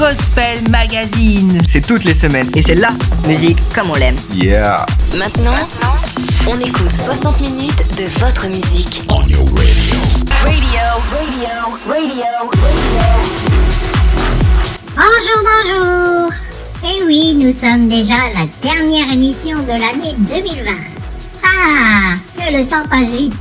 Gospel Magazine. C'est toutes les semaines. Et c'est la musique comme on l'aime. Yeah. Maintenant, on écoute 60 minutes de votre musique. On your radio. Radio, radio, radio, Bonjour, bonjour Et oui, nous sommes déjà à la dernière émission de l'année 2020. Ah, que le temps passe vite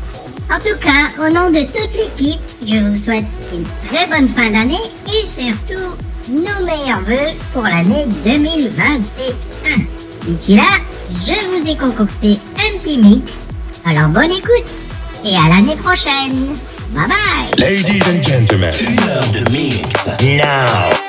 En tout cas, au nom de toute l'équipe, je vous souhaite une très bonne fin d'année et surtout nos meilleurs voeux pour l'année 2021. D'ici là, je vous ai concocté un petit mix. Alors bonne écoute et à l'année prochaine. Bye bye Ladies and gentlemen. Une heure de mix. Now.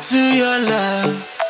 To your love.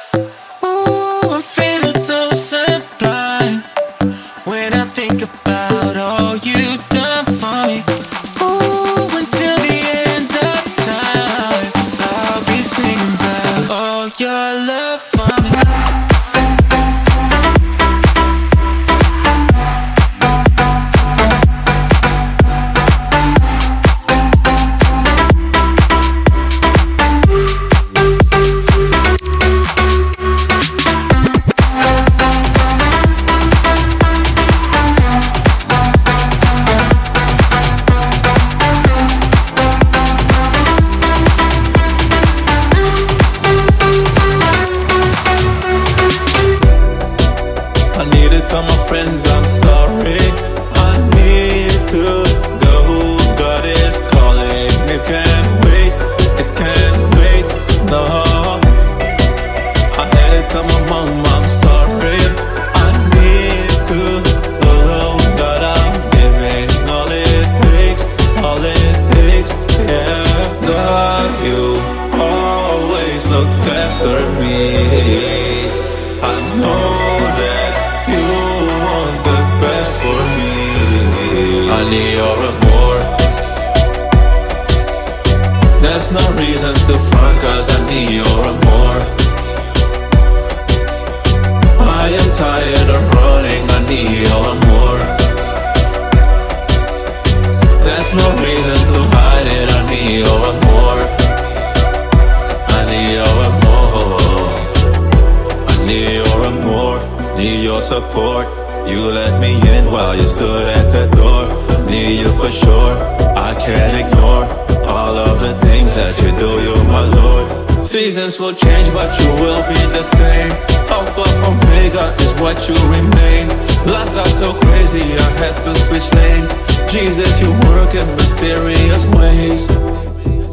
Let me in while you stood at the door. Need you for sure. I can't ignore all of the things that you do, you're my Lord. Seasons will change, but you will be the same. Alpha Omega is what you remain. Life got so crazy, I had to switch lanes. Jesus, you work in mysterious ways.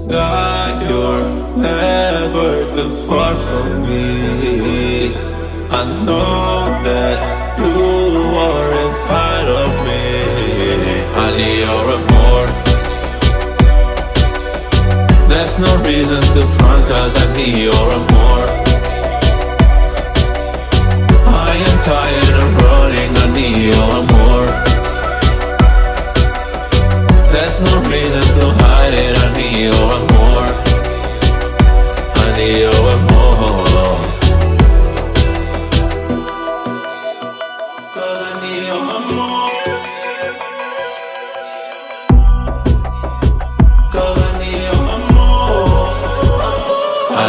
God, you're never too far from me. I know that you inside of me. I need your more. There's no reason to front, cause I need your more. I am tired of running, I need your more. There's no reason to hide it, I need your more. I need your more.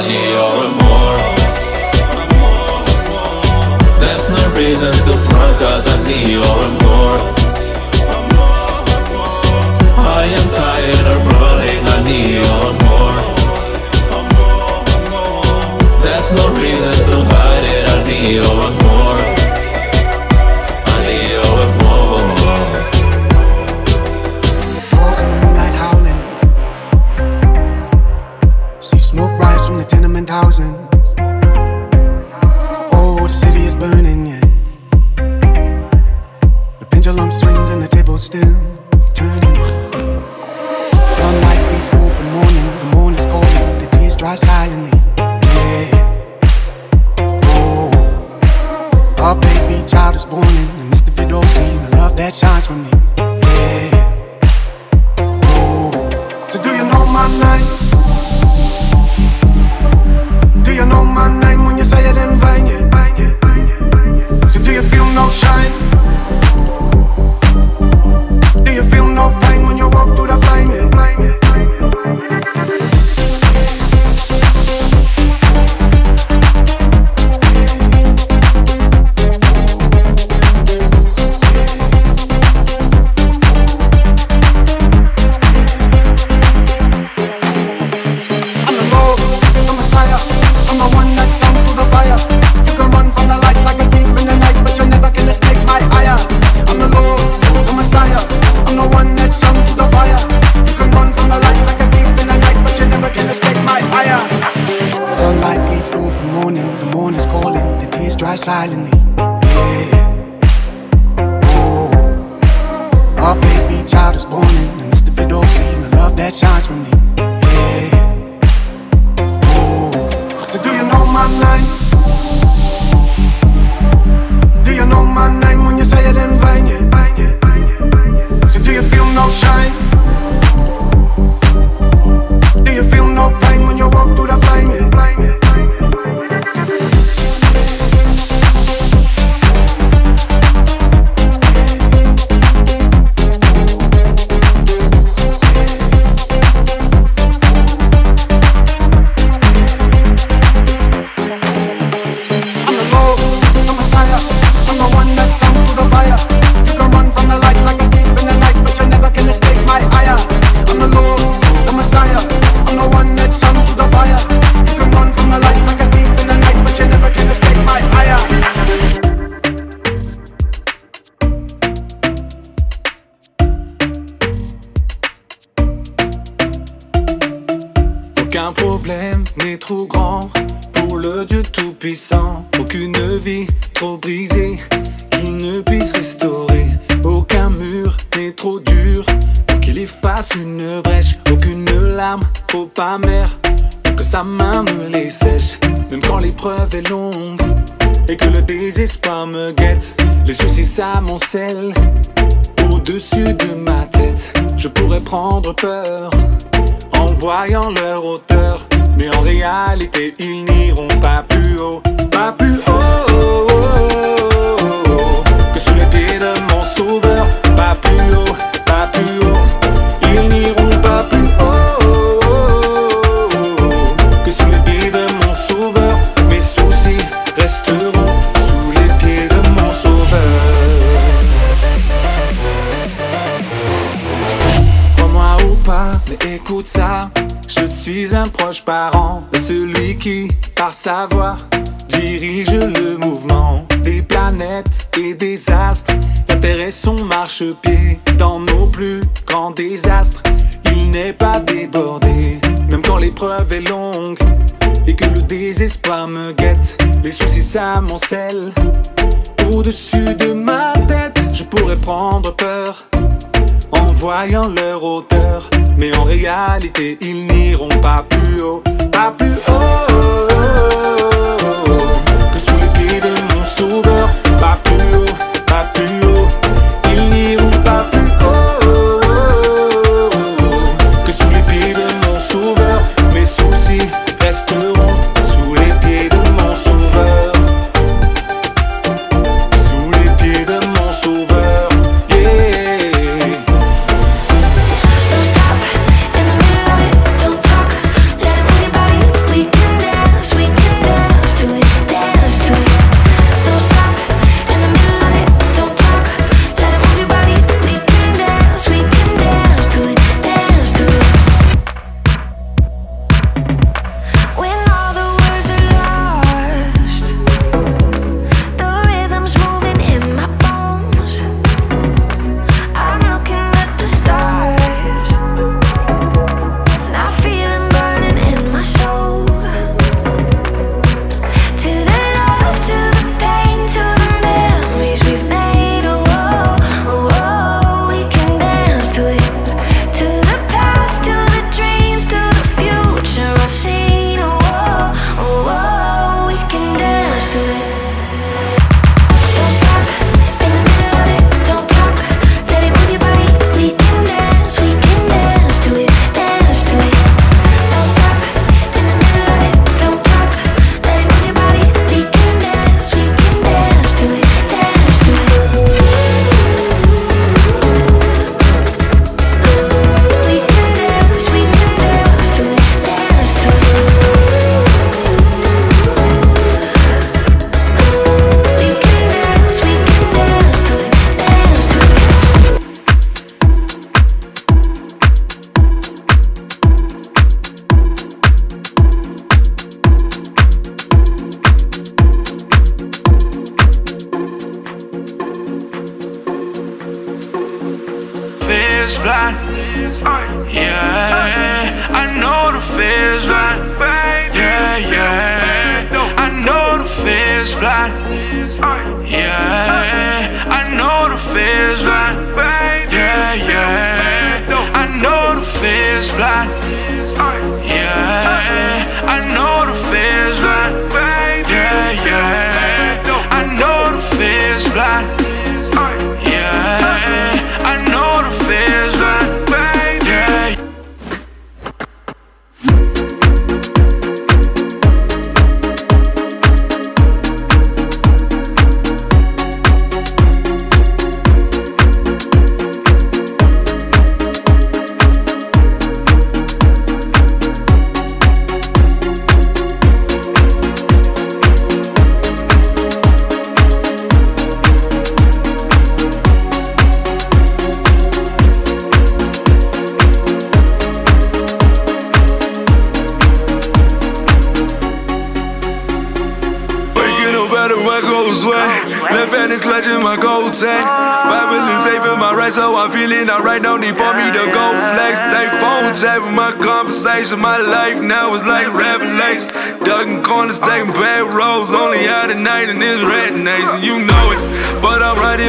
money or a more. There's no reason to front cause I need you more. I am tired of running, I need you more. There's no reason to hide it, I need you're. fire. au-dessus de ma tête. Je pourrais prendre peur en voyant leur hauteur, mais en réalité ils n'iront pas plus haut, pas plus haut que sous les pieds de mon sauveur, pas plus haut, pas plus haut. suis un proche parent de celui qui, par sa voix, dirige le mouvement des planètes et des astres. La Terre est son marchepied dans nos plus grands désastres. Il n'est pas débordé, même quand l'épreuve est longue et que le désespoir me guette. Les soucis s'amoncellent au-dessus de ma tête. Je pourrais prendre peur voyant leur hauteur. Mais en réalité, ils n'iront pas plus haut, pas plus haut que sous les pieds de mon sauveur.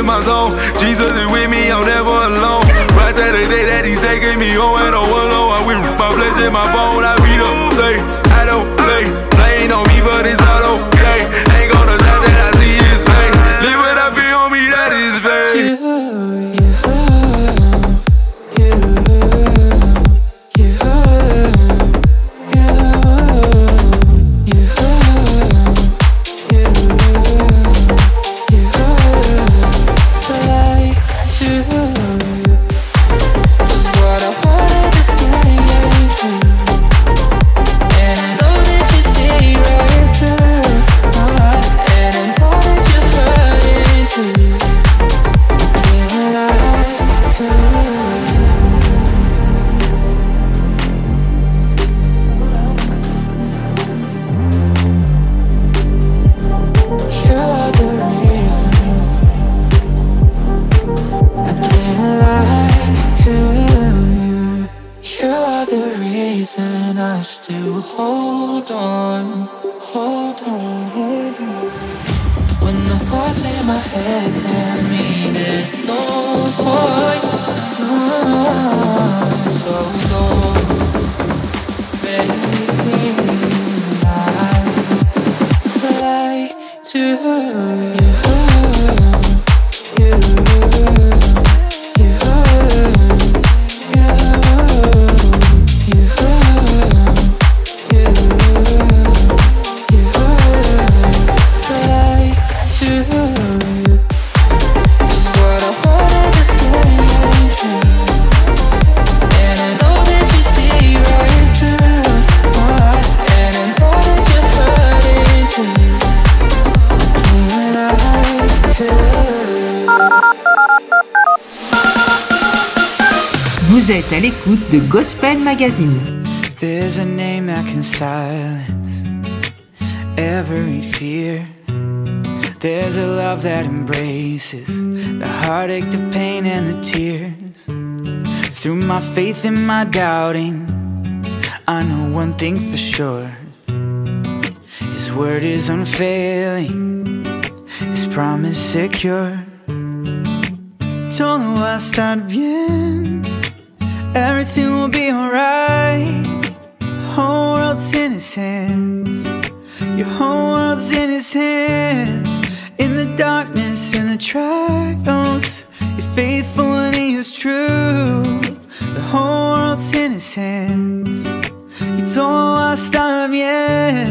In my zone. Jesus is with me, I'm never alone. Right to the day that he's taking me home and on one low. I win my flesh in my bone. I beat up, play, Êtes à l'écoute de Gospel Magazine. There's a name that can silence every fear. There's a love that embraces the heartache, the pain, and the tears. Through my faith and my doubting, I know one thing for sure His word is unfailing, His promise secure. Todo va a estar bien. Everything will be alright. Whole world's in his hands. Your whole world's in his hands. In the darkness and the trials, he's faithful and he is true. The whole world's in his hands. Y todo va a estar bien.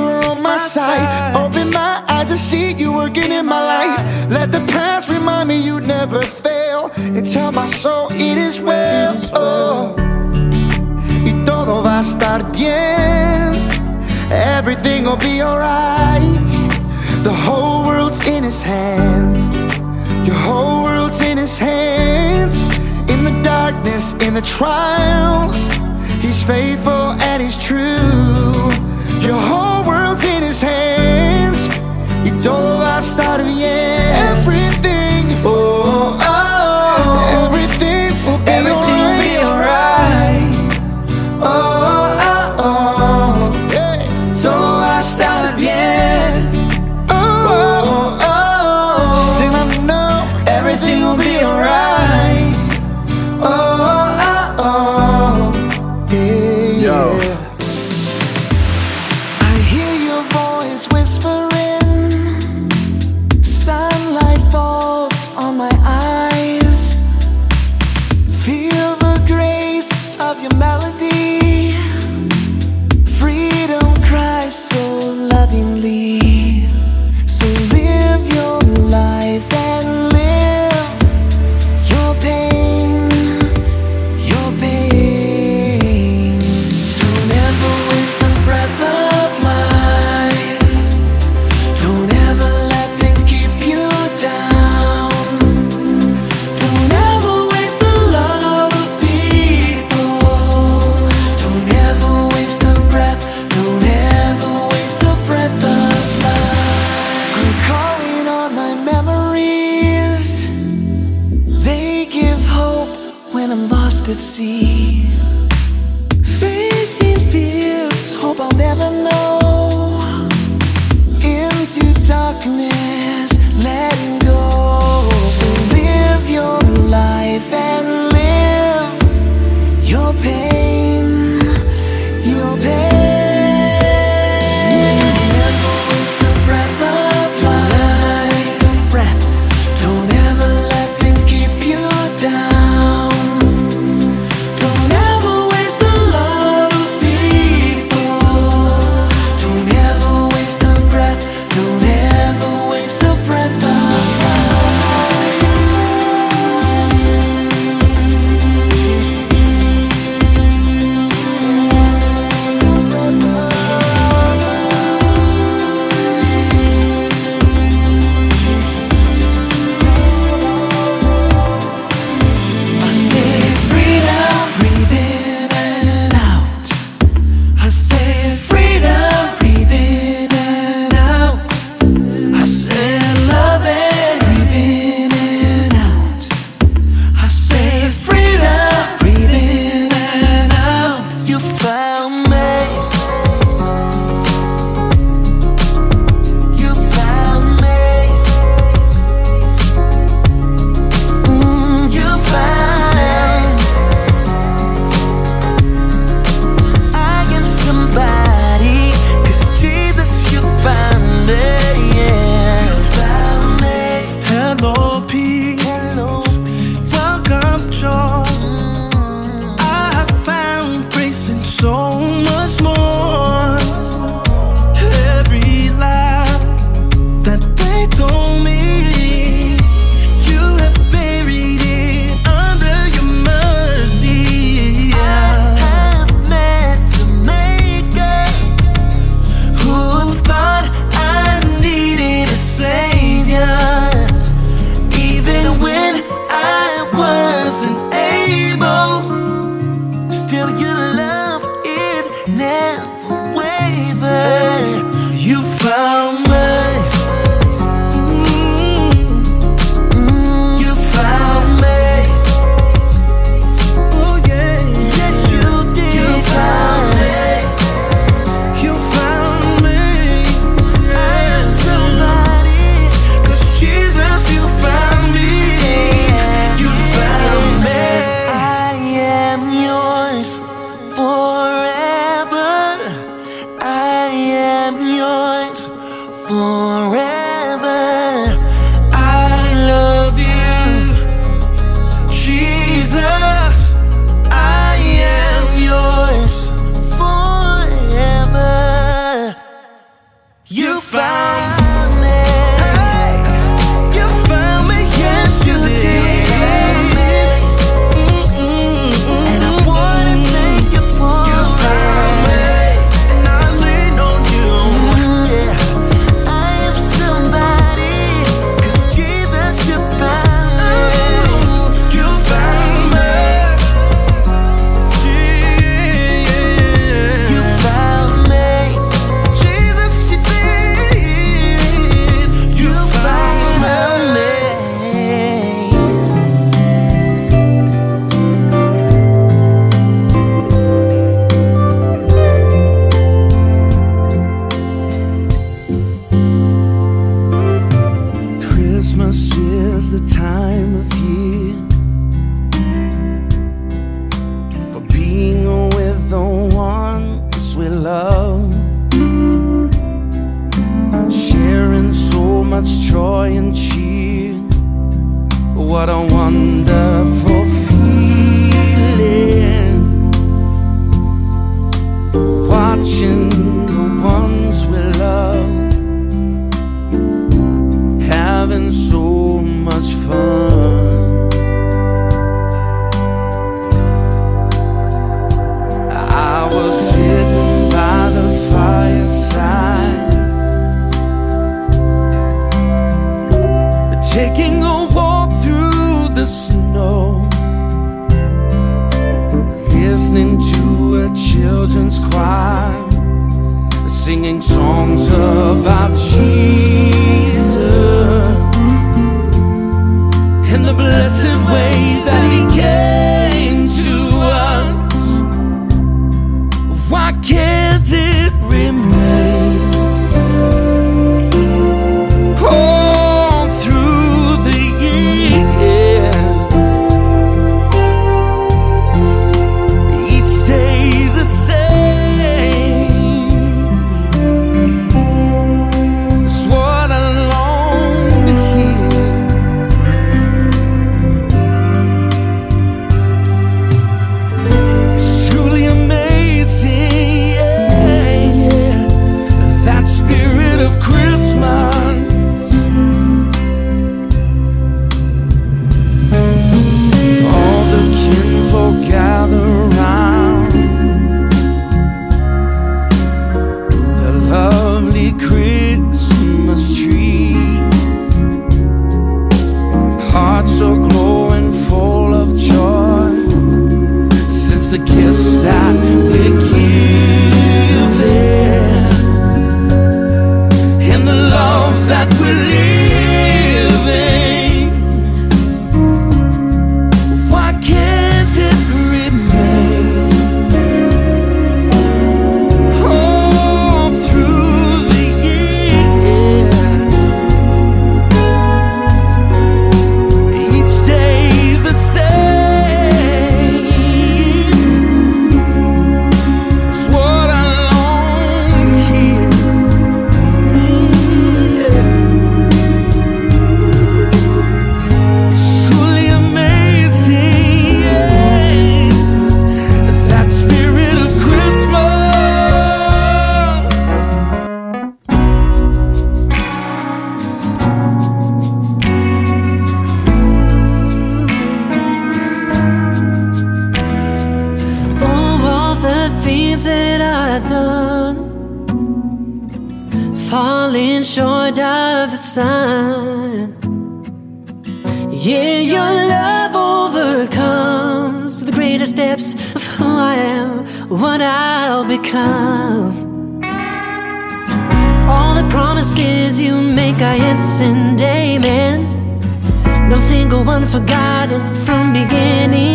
you were on my side. Open my eyes and see you working in my life. Let the past remind me you never fail. And tell my soul it is well. Oh. Y todo va a estar bien. Everything will be alright. The whole world's in his hands. Your whole world's in his hands. In the darkness, in the trials He's faithful and he's true. Your whole todo va a estar bien. Every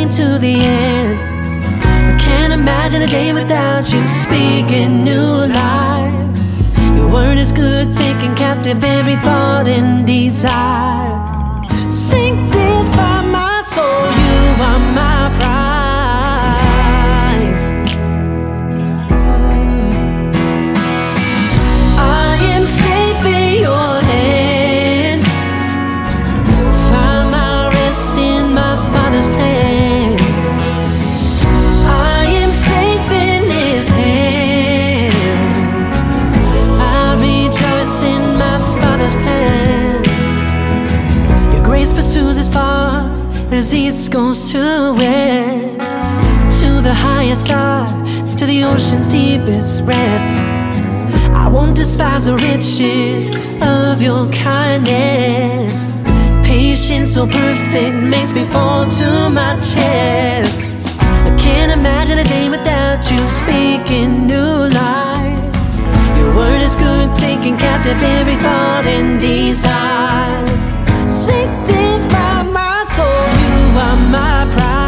came to the end. I can't imagine a day without you speaking new life. You weren't as good taking captive every thought and desire. goes to west, to the highest star, to the ocean's deepest breath. I won't despise the riches of your kindness. Patience so perfect makes me fall to my chest. I can't imagine a day without you speaking new life. Your word is good, taking captive every thought and desire. are my pride.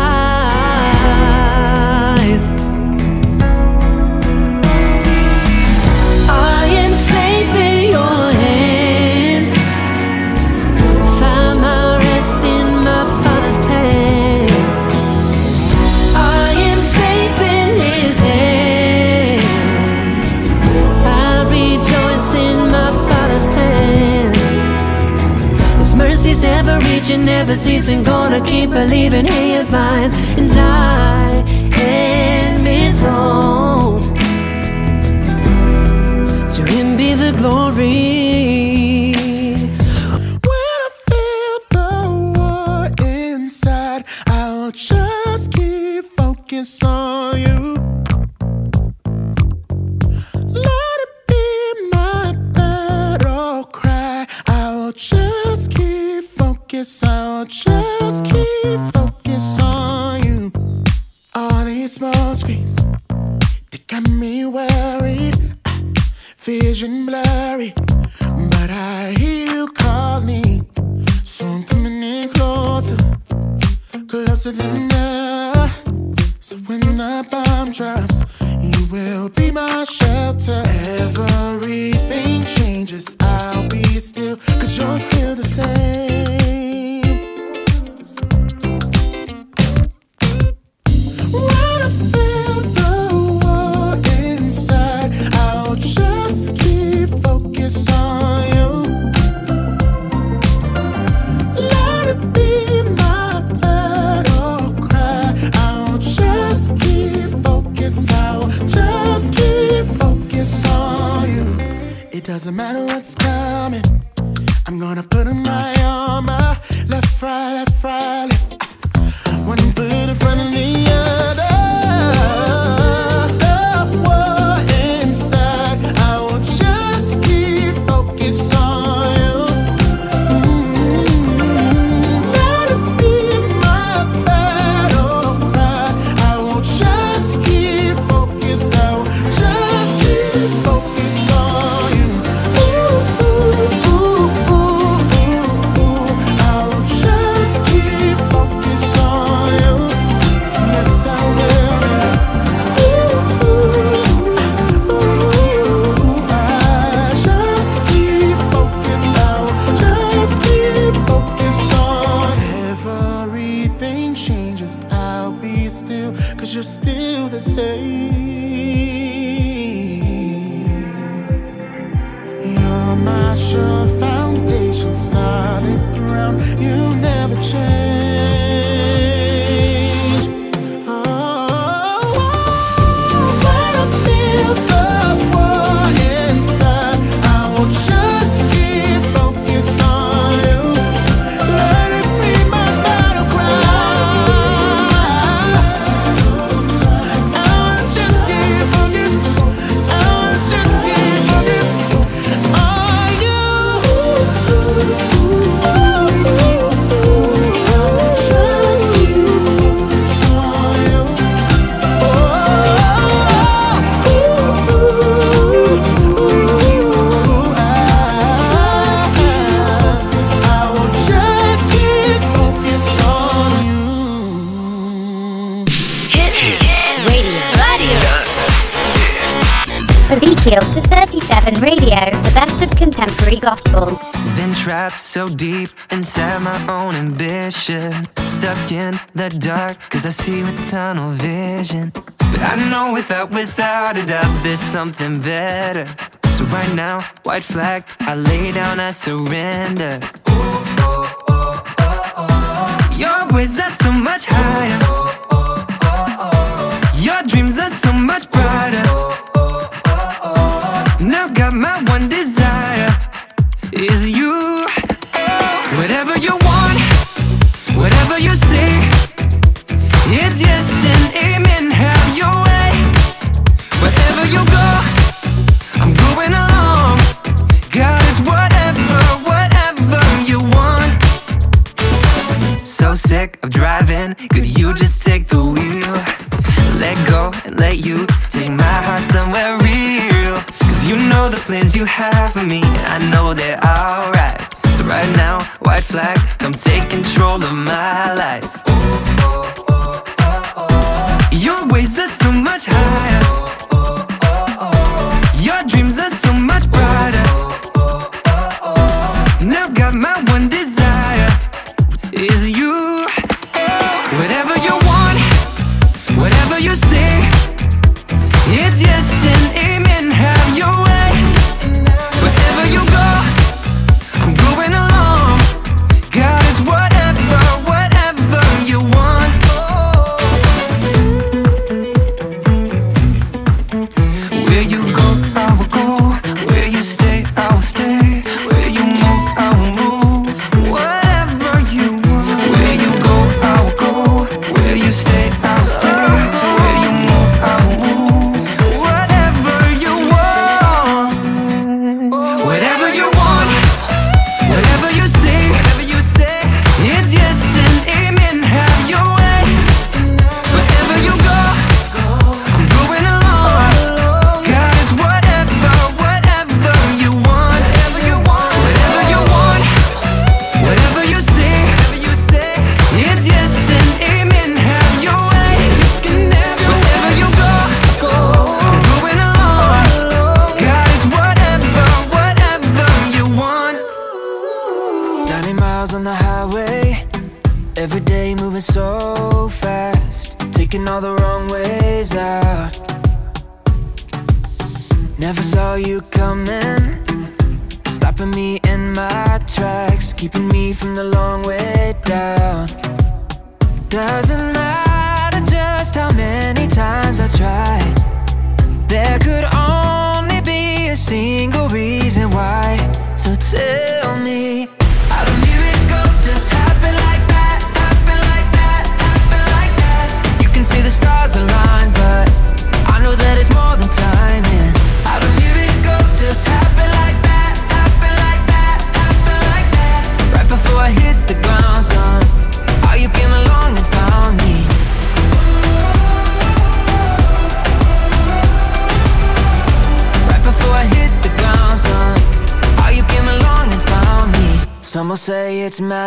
never ceasing, gonna keep believing he is mine. And I am his own. To him be the glory. so deep inside my own ambition. Stuck in the dark, cause I see with tunnel vision. But I know without, without a doubt, there's something better. So right now, white flag, I lay down, I surrender. Ooh, oh, oh, oh, oh. Your ways are so much higher. Your dreams are so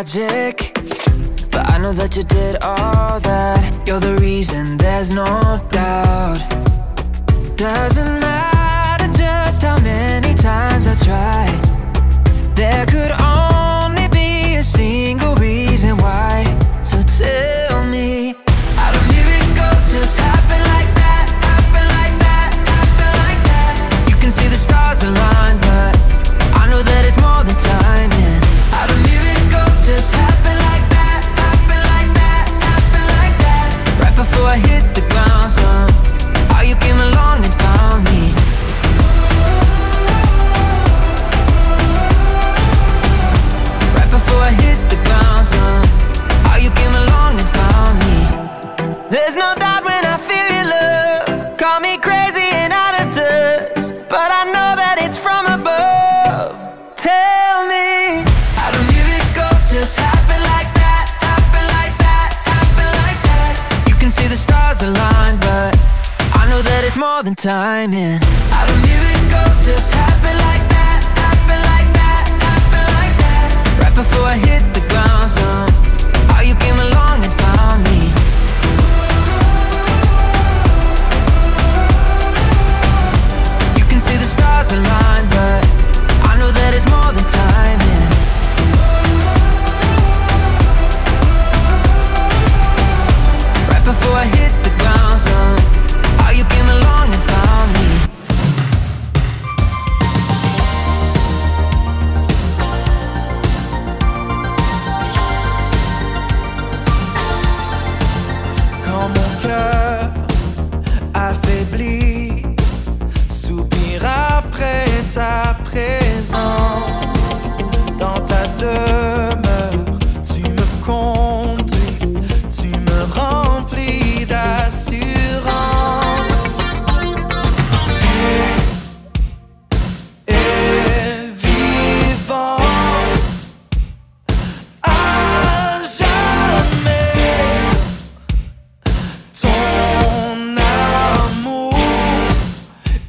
say it's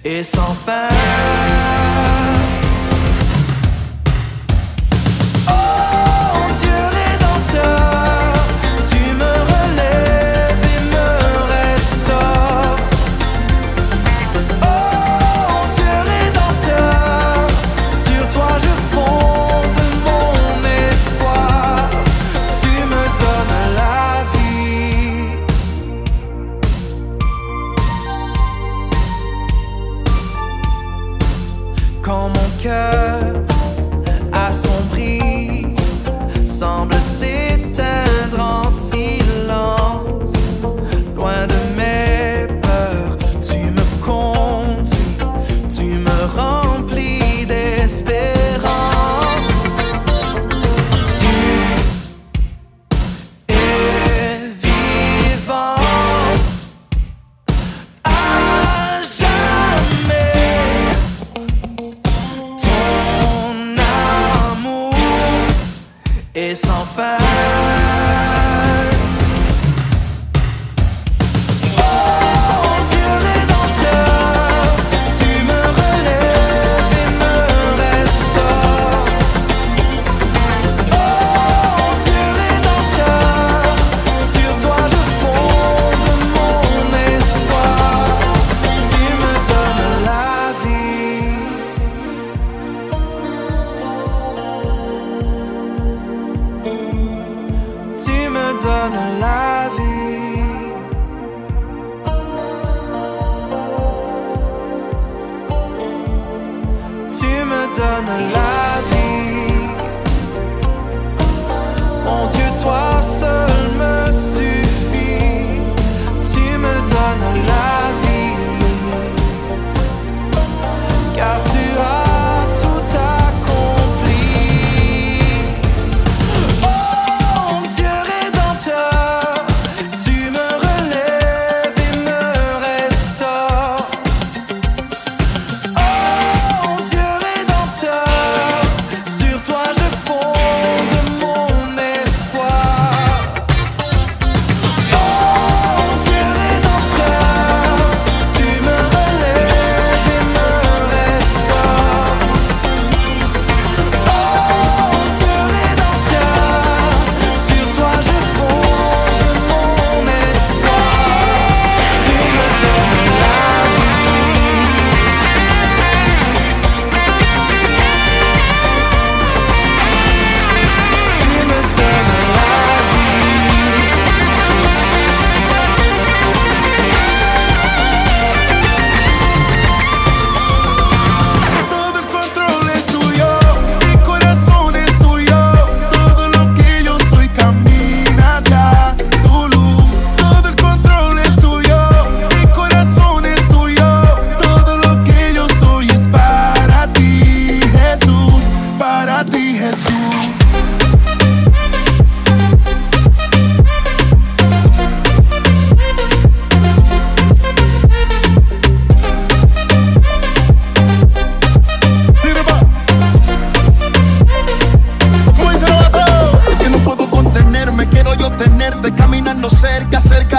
est sans fin.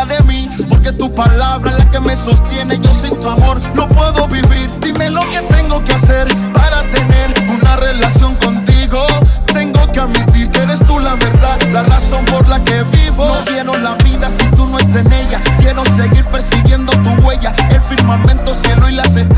de mí. Porque tu palabra es la que me sostiene. Yo sin tu amor no puedo vivir. Dime lo que tengo que hacer para tener una relación contigo. Tengo que admitir que eres tú la verdad, la razón por la que vivo. No quiero la vida si tú no estás en ella. Quiero seguir persiguiendo tu huella. El firmamento, cielo y las estrellas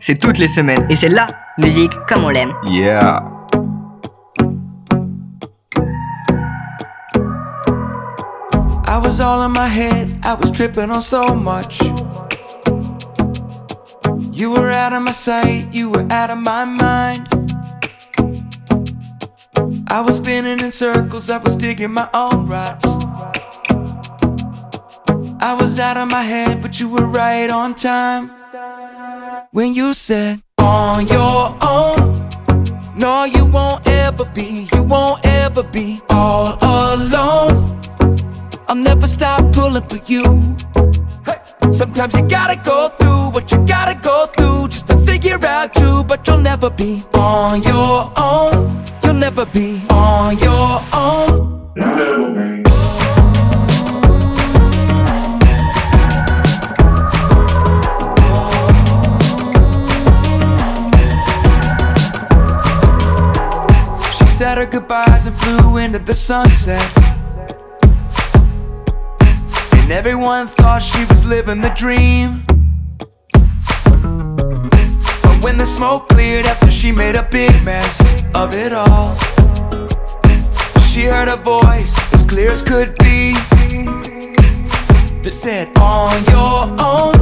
c'est toutes les semaines. Et c'est la musique comme on l'aime. Yeah. I was all in my head, I was tripping on so much. You were out of my sight, you were out of my mind. I was spinning in circles, I was digging my own ruts. I was out of my head, but you were right on time. When you said, on your own. No, you won't ever be, you won't ever be all alone. I'll never stop pulling for you. Hey. Sometimes you gotta go through what you gotta go through just to figure out you, but you'll never be on your own. You'll never be on your own. Into the sunset. And everyone thought she was living the dream. But when the smoke cleared after she made a big mess of it all, she heard a voice as clear as could be that said, On your own.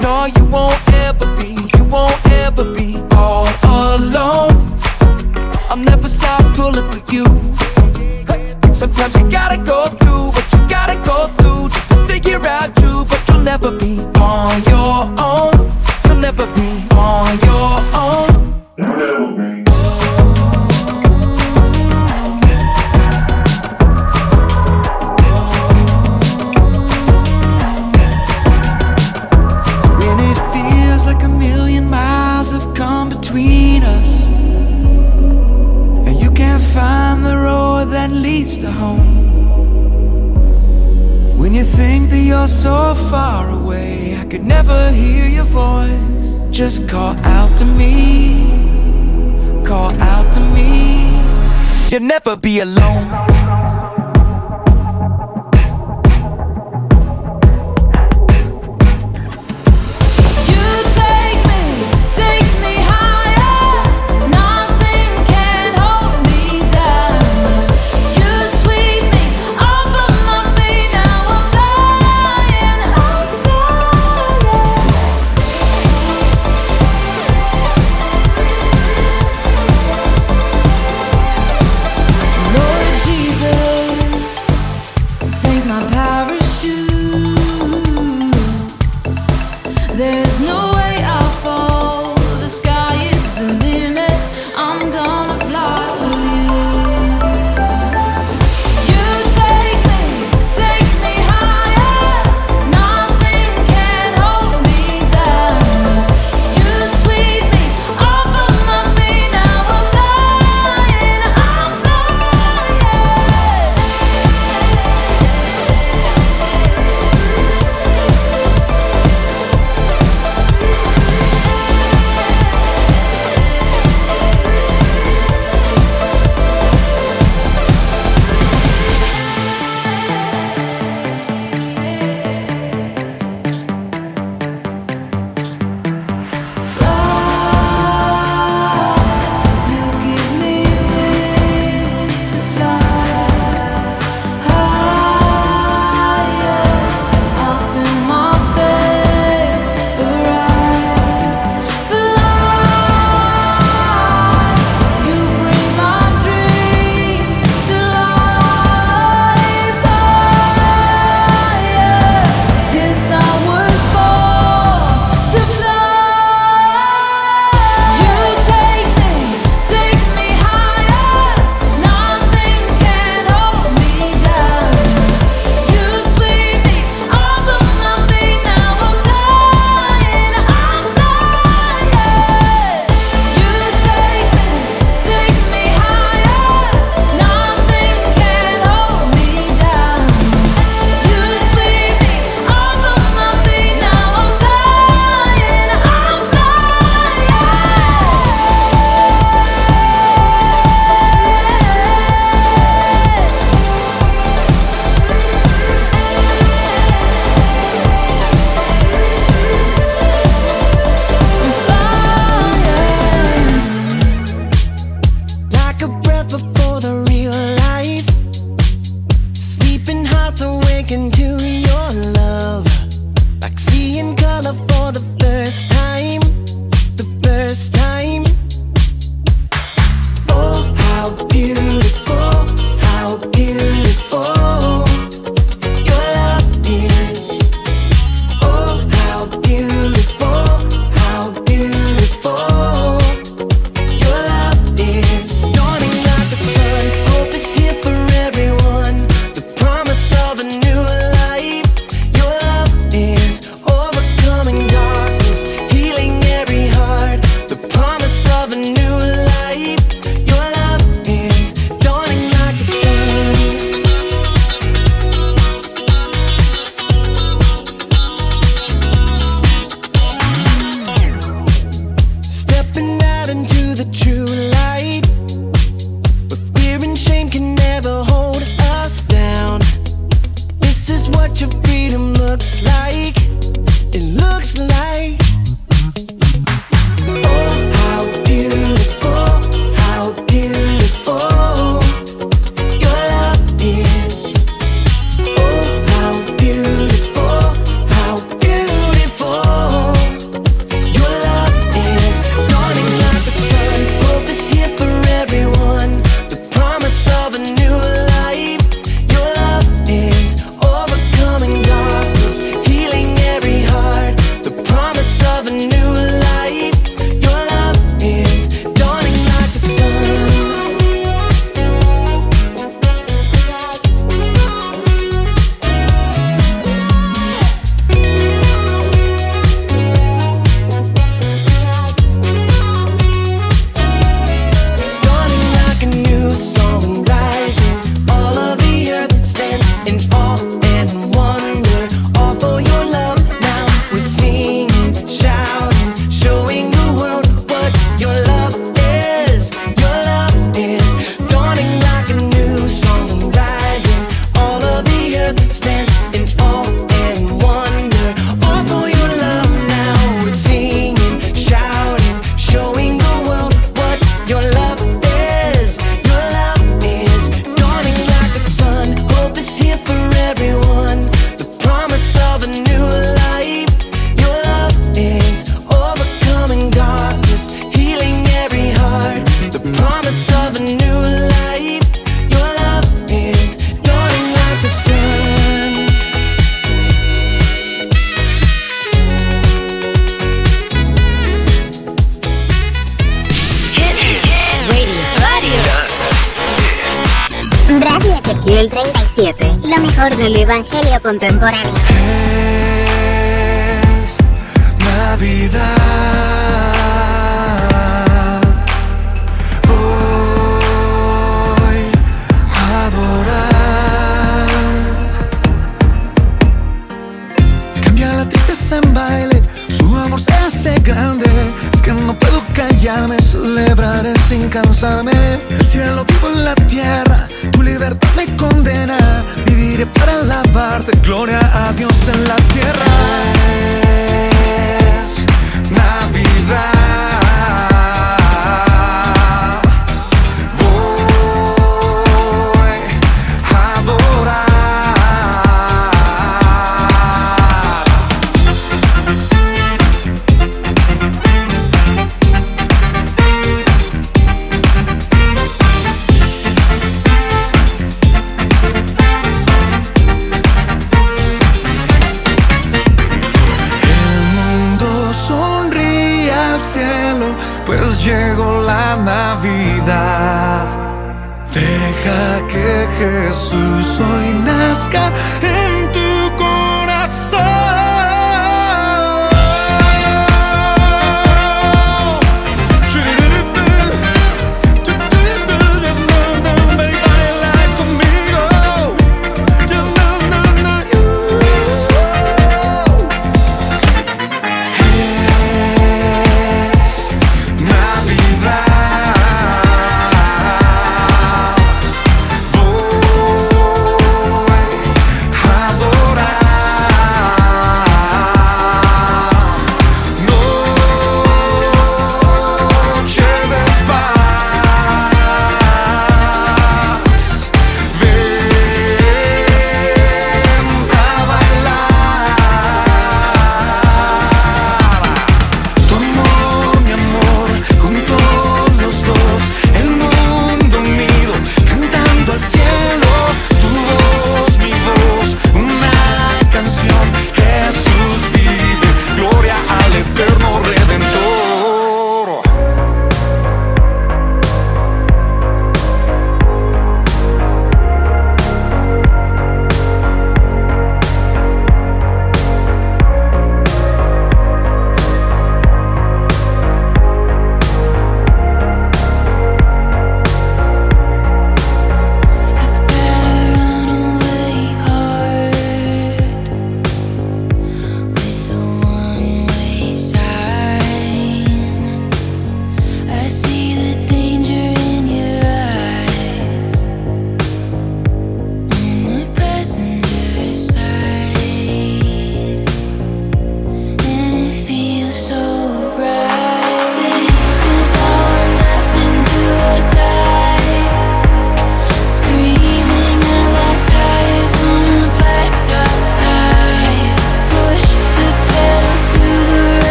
No, you won't ever be, you won't ever be all alone. I'll never stop pulling for you. Sometimes you gotta go through what you gotta go through just to figure out you, but you'll never be on your so far away. I could never hear your voice. Just call out to me. Call out to me. You'll never be alone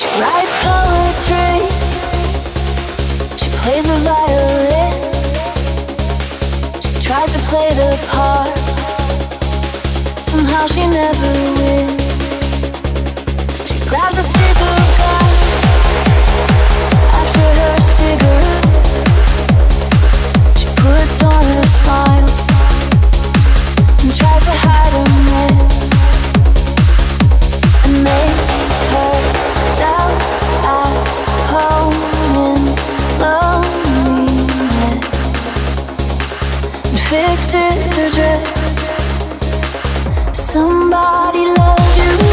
She writes poetry, she plays the violin, she tries to play the part. Somehow she never wins. She grabs a stick of gum after her cigarette. She puts on her smile. Somebody loves you.